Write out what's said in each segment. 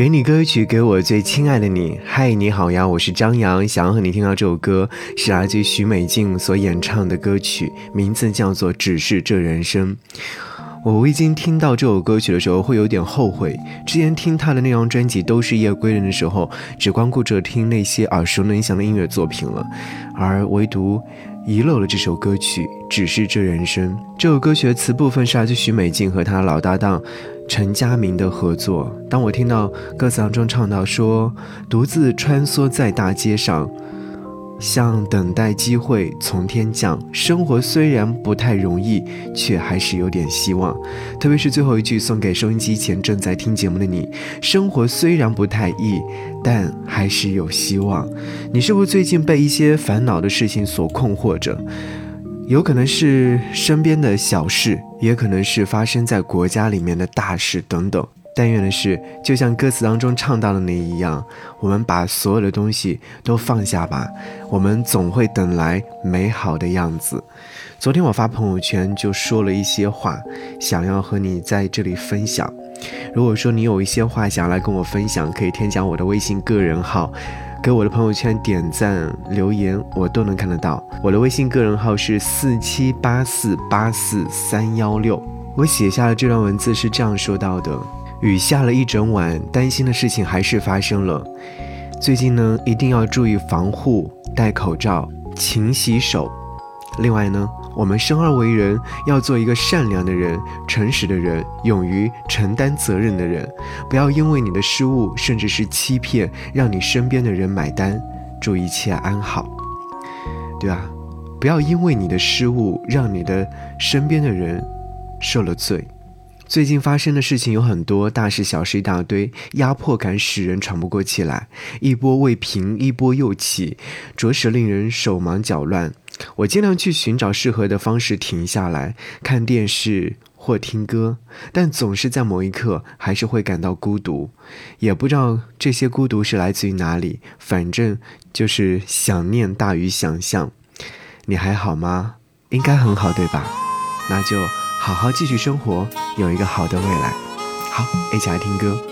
给你歌曲，给我最亲爱的你。嗨，你好呀，我是张扬，想要和你听到这首歌，是来自于许美静所演唱的歌曲，名字叫做《只是这人生》。我未经听到这首歌曲的时候，会有点后悔。之前听他的那张专辑《都是夜归人》的时候，只光顾着听那些耳熟能详的音乐作品了，而唯独遗漏了这首歌曲《只是这人生》。这首歌曲的词部分是来自许美静和她老搭档。陈佳明的合作。当我听到歌词当中唱到说：“独自穿梭在大街上，像等待机会从天降。生活虽然不太容易，却还是有点希望。”特别是最后一句，送给收音机前正在听节目的你：“生活虽然不太易，但还是有希望。”你是不是最近被一些烦恼的事情所困惑着？有可能是身边的小事，也可能是发生在国家里面的大事等等。但愿的是，就像歌词当中唱到的那一样，我们把所有的东西都放下吧，我们总会等来美好的样子。昨天我发朋友圈就说了一些话，想要和你在这里分享。如果说你有一些话想要来跟我分享，可以添加我的微信个人号。给我的朋友圈点赞留言，我都能看得到。我的微信个人号是四七八四八四三幺六。我写下了这段文字是这样说到的：雨下了一整晚，担心的事情还是发生了。最近呢，一定要注意防护，戴口罩，勤洗手。另外呢。我们生而为人，要做一个善良的人、诚实的人、勇于承担责任的人。不要因为你的失误，甚至是欺骗，让你身边的人买单。祝一切安好，对吧？不要因为你的失误，让你的身边的人受了罪。最近发生的事情有很多，大事小事一大堆，压迫感使人喘不过气来，一波未平，一波又起，着实令人手忙脚乱。我尽量去寻找适合的方式停下来看电视或听歌，但总是在某一刻还是会感到孤独，也不知道这些孤独是来自于哪里，反正就是想念大于想象。你还好吗？应该很好，对吧？那就。好好继续生活，有一个好的未来。好，一起来听歌。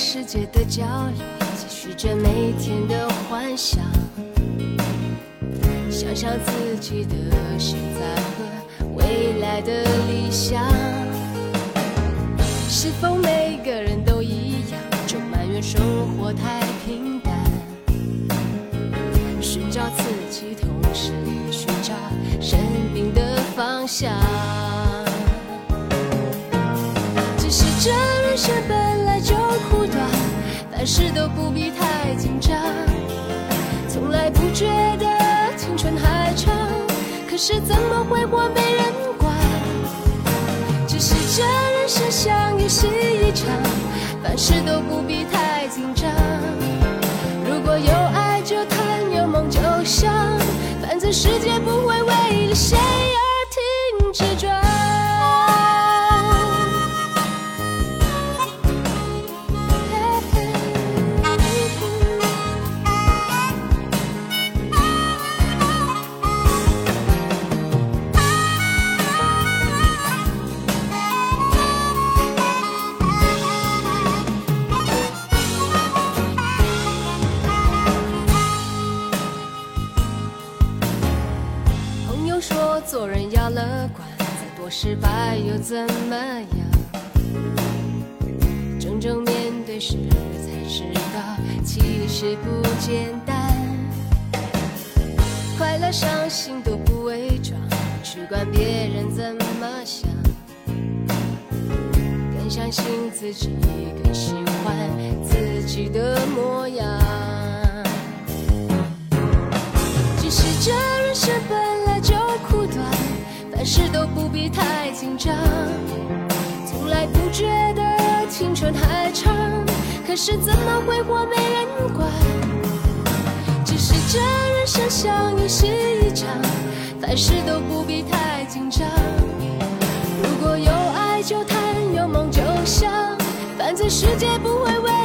世界的角落，继续着每天的幻想，想象自己的现在和未来的理想。是否每个人都一样，就埋怨生活太事都不必太紧张，从来不觉得青春还长，可是怎么挥霍没人管。只是这人生像游戏一场，凡事都不必太紧张。如果有爱就谈，有梦就想，反正世界不会为了谁乐观，再多失败又怎么样？真正面对时才知道，其实不简单。快乐伤心都不伪装，去管别人怎么想。更相信自己，更喜欢自己的模样。事都不必太紧张，从来不觉得青春还长，可是怎么挥霍没人管。只是这人生。相遇是一场，凡事都不必太紧张。如果有爱就谈，有梦就想，反正世界不会为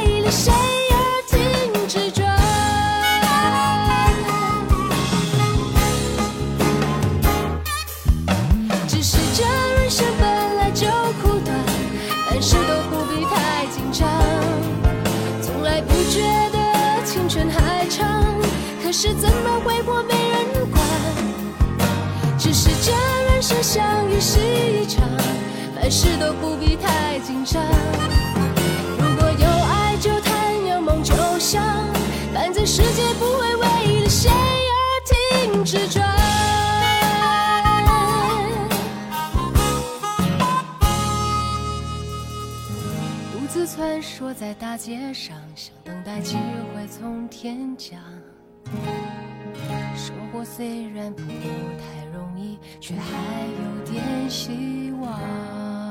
可是怎么挥霍没人管。只是这人生相遇是一场，凡事都不必太紧张。如果有爱就谈，有梦就想，反正世界不会为了谁而停止转。独自穿梭在大街上，想等待机会从天降。虽然不太容易却还有点希望。